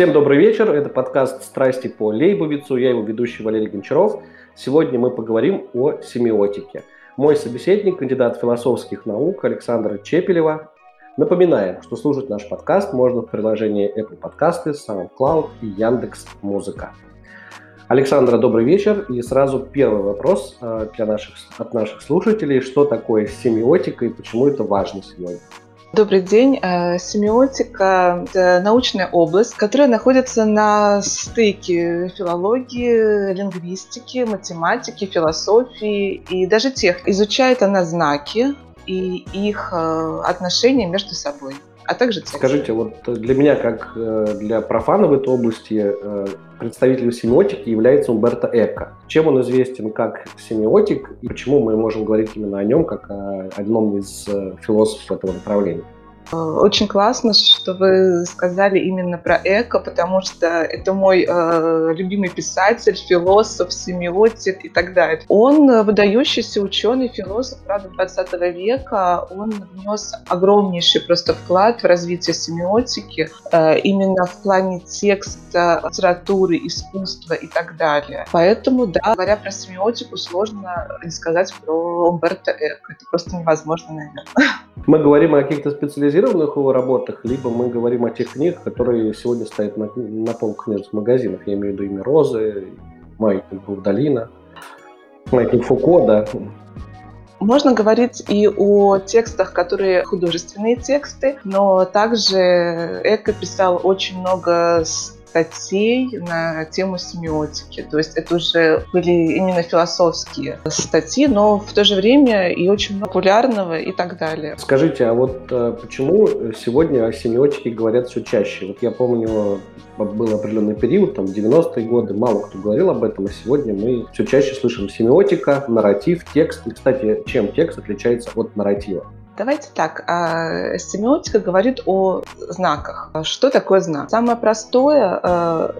Всем добрый вечер. Это подкаст «Страсти по Лейбовицу». Я его ведущий Валерий Гончаров. Сегодня мы поговорим о семиотике. Мой собеседник, кандидат философских наук Александра Чепелева. Напоминаем, что слушать наш подкаст можно в приложении Apple Podcasts, SoundCloud и Яндекс Музыка. Александра, добрый вечер. И сразу первый вопрос э, для наших, от наших слушателей. Что такое семиотика и почему это важно сегодня? Добрый день. Э, семиотика – это научная область, которая находится на стыке филологии, лингвистики, математики, философии и даже тех. Изучает она знаки и их э, отношения между собой а также текст. Скажите, вот для меня, как э, для профана в этой области, представителем семиотики является Умберто Эко. Чем он известен как семиотик и почему мы можем говорить именно о нем как о одном из э, философов этого направления? Очень классно, что вы сказали именно про эко, потому что это мой э, любимый писатель, философ, семиотик и так далее. Он выдающийся ученый, философ, правда, 20 века. Он внес огромнейший просто вклад в развитие семиотики, э, именно в плане текста, литературы, искусства и так далее. Поэтому, да, говоря про семиотику, сложно не сказать про Умберто Эко. Это просто невозможно, наверное. Мы говорим о каких-то специализированных его работах, либо мы говорим о тех книгах, которые сегодня стоят на, на полках магазинах. Я имею в виду имя Розы, Майкл Бурдалина, Майкл Фуко, да. Можно говорить и о текстах, которые художественные тексты, но также Эко писал очень много статей на тему семиотики. То есть это уже были именно философские статьи, но в то же время и очень популярного и так далее. Скажите, а вот э, почему сегодня о семиотике говорят все чаще? Вот я помню, был определенный период, там, 90-е годы, мало кто говорил об этом, а сегодня мы все чаще слышим семиотика, нарратив, текст. И, кстати, чем текст отличается от нарратива? Давайте так. А, семиотика говорит о знаках. Что такое знак? Самое простое, э,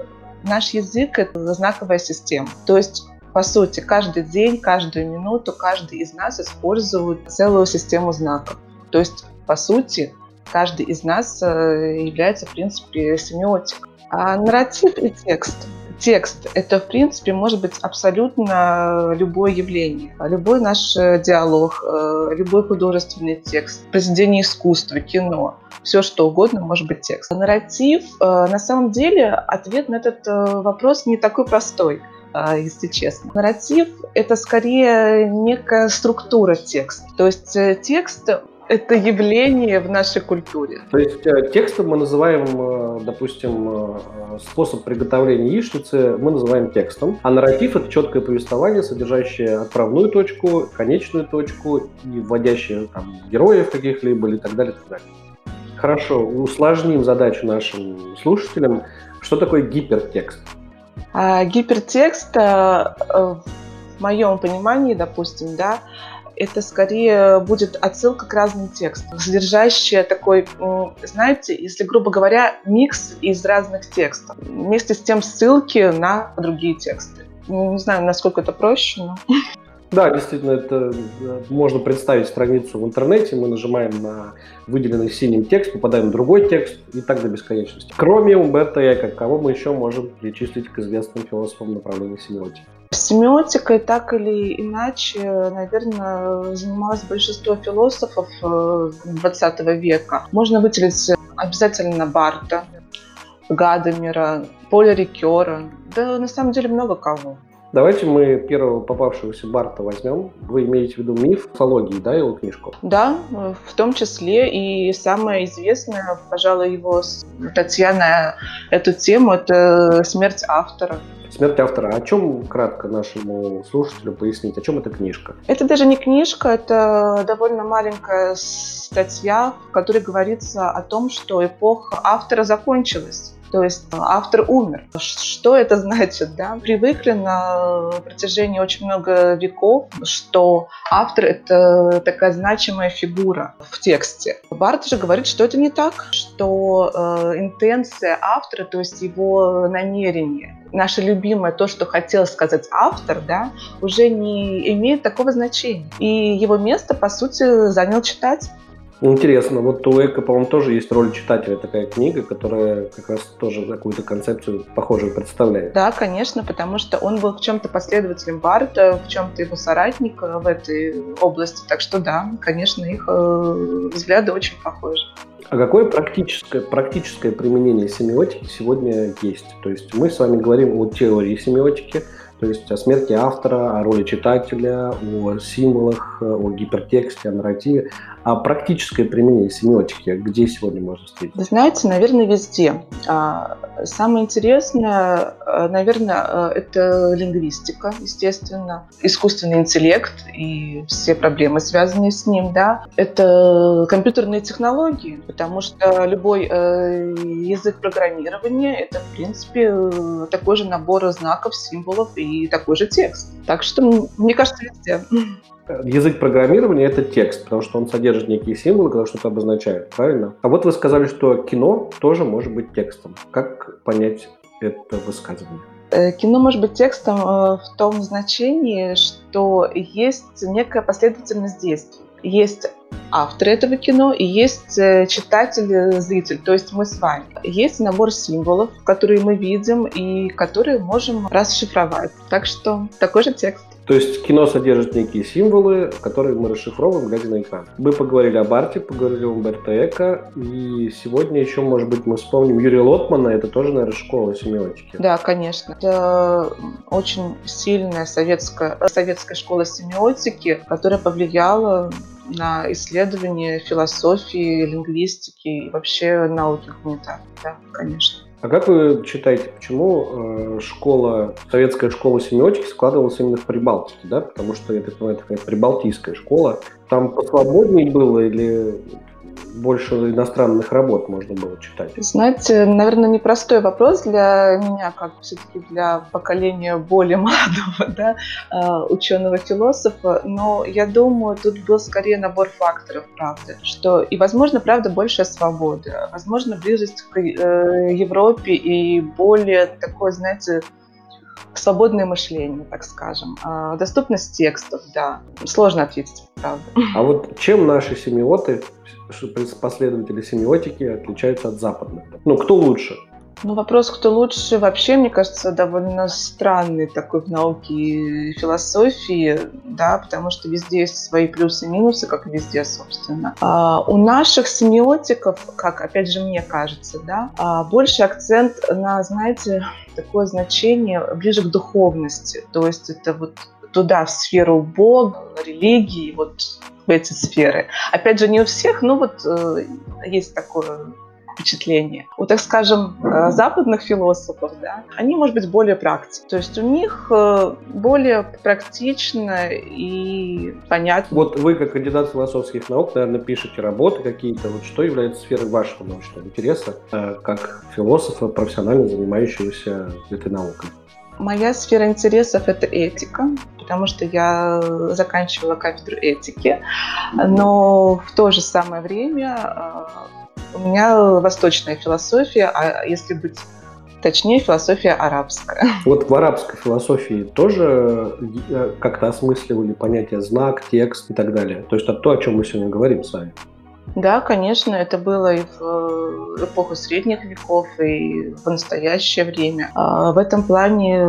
наш язык – это знаковая система. То есть по сути, каждый день, каждую минуту каждый из нас использует целую систему знаков. То есть, по сути, каждый из нас э, является, в принципе, семиотиком. А нарратив и текст текст — это, в принципе, может быть абсолютно любое явление. Любой наш э, диалог, э, любой художественный текст, произведение искусства, кино, все что угодно может быть текст. Нарратив, э, на самом деле, ответ на этот вопрос не такой простой если честно. Нарратив — это скорее некая структура текста. То есть текст это явление в нашей культуре. То есть э, текстом мы называем, э, допустим, э, способ приготовления яичницы, мы называем текстом, а нарратив — это четкое повествование, содержащее отправную точку, конечную точку и вводящее там, героев каких-либо и так далее, так далее. Хорошо, усложним задачу нашим слушателям. Что такое гипертекст? А, гипертекст, в моем понимании, допустим, да, это скорее будет отсылка к разным текстам, содержащая такой, знаете, если грубо говоря, микс из разных текстов. Вместе с тем ссылки на другие тексты. Не знаю, насколько это проще, но... Да, действительно, это э, можно представить страницу в интернете, мы нажимаем на выделенный синим текст, попадаем в другой текст и так до бесконечности. Кроме Умберто Эко, кого мы еще можем причислить к известным философам направления семиотики? Семиотикой так или иначе, наверное, занималось большинство философов 20 э, века. Можно выделить обязательно Барта, Гадамера, Поля Рикера, да на самом деле много кого. Давайте мы первого попавшегося Барта возьмем. Вы имеете в виду миф фологии, да, его книжку? Да, в том числе. И самое известное, пожалуй, его статья на эту тему – это «Смерть автора». Смерть автора. О чем кратко нашему слушателю пояснить? О чем эта книжка? Это даже не книжка, это довольно маленькая статья, в которой говорится о том, что эпоха автора закончилась. То есть автор умер. Что это значит? Да? Привыкли на протяжении очень много веков, что автор — это такая значимая фигура в тексте. Барт же говорит, что это не так, что э, интенция автора, то есть его намерение, наше любимое, то, что хотел сказать автор, да, уже не имеет такого значения. И его место, по сути, занял читатель. Интересно, вот у Эко, по-моему, тоже есть роль читателя такая книга, которая как раз тоже какую-то концепцию похожую представляет. Да, конечно, потому что он был в чем-то последователем Барта, в чем-то его соратник в этой области. Так что да, конечно, их э, взгляды очень похожи. А какое практическое, практическое применение семиотики сегодня есть? То есть мы с вами говорим о теории семиотики, то есть о смерти автора, о роли читателя, о символах, о гипертексте, о нарративе. А практическое применение семиотики где сегодня можно встретить? Вы знаете, наверное, везде. А, самое интересное, а, наверное, а, это лингвистика, естественно, искусственный интеллект и все проблемы, связанные с ним, да. Это компьютерные технологии, потому что любой э, язык программирования – это, в принципе, такой же набор знаков, символов и такой же текст. Так что, мне кажется, везде язык программирования это текст, потому что он содержит некие символы, которые что-то обозначают, правильно? А вот вы сказали, что кино тоже может быть текстом. Как понять это высказывание? Э, кино может быть текстом э, в том значении, что есть некая последовательность действий. Есть автор этого кино и есть э, читатель, зритель, то есть мы с вами. Есть набор символов, которые мы видим и которые можем расшифровать. Так что такой же текст. То есть кино содержит некие символы, которые мы расшифровываем, глядя на экран. Мы поговорили об арте, поговорили о Умберто Эко, и сегодня еще, может быть, мы вспомним Юрия Лотмана, это тоже, наверное, школа семиотики. Да, конечно. Это очень сильная советская, советская школа семиотики, которая повлияла на исследование философии, лингвистики и вообще науки гуманитарных. Да, конечно. А как вы считаете, почему э, школа, советская школа семиотики складывалась именно в Прибалтике, да? Потому что, я так понимаю, такая прибалтийская школа. Там посвободнее было или больше иностранных работ можно было читать? Знаете, наверное, непростой вопрос для меня, как все-таки для поколения более молодого да, э, ученого-философа, но я думаю, тут был скорее набор факторов, правда, что и, возможно, правда, большая свобода, возможно, близость к э, Европе и более такое, знаете, свободное мышление, так скажем. А, доступность текстов, да. Сложно ответить, правда. А вот чем наши семиоты, последователи семиотики, отличаются от западных? Ну, кто лучше? Ну, вопрос, кто лучше, вообще, мне кажется, довольно странный такой в науке и философии, да, потому что везде есть свои плюсы и минусы, как и везде, собственно. А у наших семиотиков, как, опять же, мне кажется, да, а больше акцент на, знаете, такое значение ближе к духовности, то есть это вот туда, в сферу Бога, религии, вот в эти сферы. Опять же, не у всех, но вот э, есть такое впечатление. У, так скажем, э, западных философов, да, они, может быть, более практики. То есть у них э, более практично и понятно. Вот вы, как кандидат философских наук, наверное, пишете работы какие-то. Вот что является сферой вашего научного интереса, э, как философа, профессионально занимающегося этой наукой? Моя сфера интересов – это этика, потому что я заканчивала кафедру этики, но в то же самое время у меня восточная философия, а если быть точнее, философия арабская. Вот в арабской философии тоже э, как-то осмысливали понятие знак, текст и так далее. То есть это то, о чем мы сегодня говорим с вами. Да, конечно, это было и в э, эпоху средних веков, и в настоящее время. А в этом плане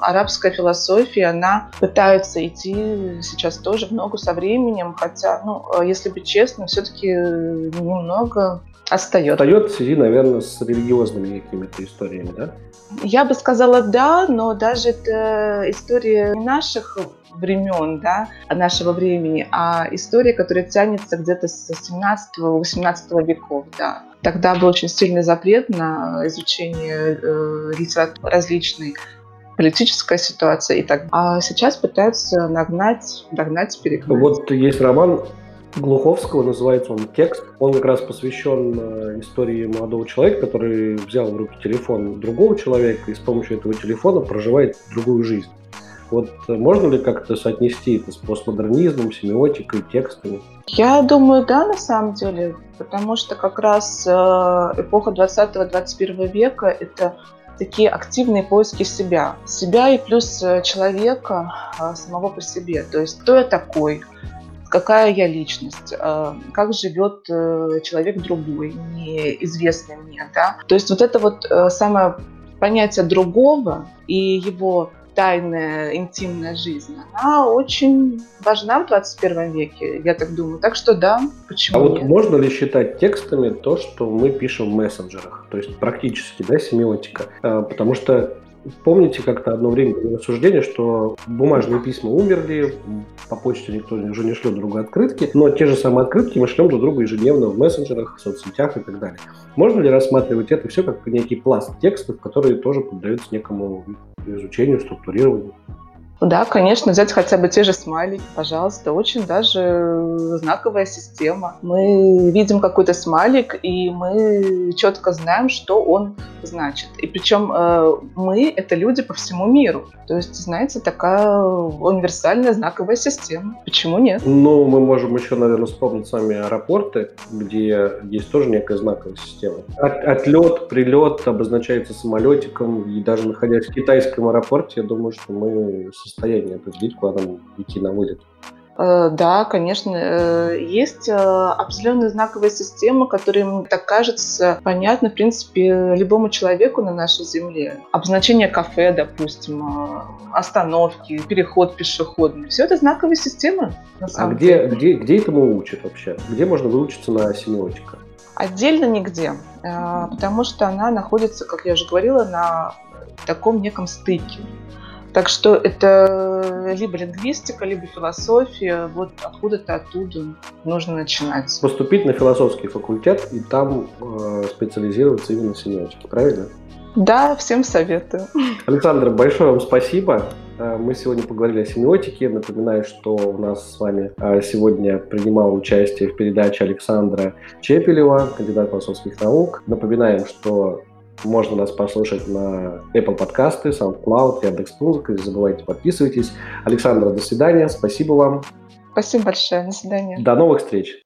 арабская философия, она пытается идти сейчас тоже в ногу со временем, хотя, ну, если быть честным, все-таки немного Остается. Остается связи, наверное, с религиозными какими-то историями, да? Я бы сказала да, но даже это история не наших времен, да, нашего времени, а история, которая тянется где-то с 17-18 веков, да. Тогда был очень сильный запрет на изучение э, литературы различной политическая ситуация и так. А сейчас пытаются нагнать, догнать, перегнать. Вот есть роман Глуховского, называется он «Текст». Он как раз посвящен э, истории молодого человека, который взял в руки телефон другого человека и с помощью этого телефона проживает другую жизнь. Вот э, можно ли как-то соотнести это с постмодернизмом, семиотикой, текстами? Я думаю, да, на самом деле, потому что как раз э, эпоха 20-21 века – это такие активные поиски себя. Себя и плюс человека самого по себе. То есть кто я такой, какая я личность, э, как живет э, человек другой, неизвестный мне. Да? То есть вот это вот самое понятие другого и его тайная, интимная жизнь, она очень важна в 21 веке, я так думаю. Так что да, почему А вот нет? можно ли считать текстами то, что мы пишем в мессенджерах? То есть практически, да, семиотика? Потому что Помните как-то одно время было рассуждение, что бумажные письма умерли, по почте никто уже не шлет другу открытки, но те же самые открытки мы шлем друг другу ежедневно в мессенджерах, в соцсетях и так далее. Можно ли рассматривать это все как некий пласт текстов, которые тоже поддаются некому изучению, структурированию? Да, конечно, взять хотя бы те же смайлики, пожалуйста, очень даже знаковая система. Мы видим какой-то смайлик, и мы четко знаем, что он значит. И причем э, мы — это люди по всему миру. То есть, знаете, такая универсальная знаковая система. Почему нет? Ну, мы можем еще, наверное, вспомнить сами аэропорты, где есть тоже некая знаковая система. От, отлет, прилет обозначается самолетиком, и даже находясь в китайском аэропорте, я думаю, что мы состоянии определить, куда нам идти на вылет. Э, да, конечно, э, есть э, определенная знаковая система, которая, мне так кажется, понятна, в принципе, любому человеку на нашей Земле. Обозначение кафе, допустим, остановки, переход пешеходный. Все это знаковая система, на а самом а где. Где, где этому учат вообще? Где можно выучиться на семиотика? Отдельно нигде, потому что она находится, как я уже говорила, на таком неком стыке. Так что это либо лингвистика, либо философия. Вот откуда-то оттуда нужно начинать. Поступить на философский факультет и там э, специализироваться именно в семиотике, правильно? Да, всем советую. Александр, большое вам спасибо. Э, мы сегодня поговорили о семиотике. Напоминаю, что у нас с вами э, сегодня принимал участие в передаче Александра Чепелева, кандидат философских наук. Напоминаем, что можно нас послушать на Apple подкасты, SoundCloud, Яндекс.Музыка. Не забывайте, подписывайтесь. Александра, до свидания. Спасибо вам. Спасибо большое. До свидания. До новых встреч.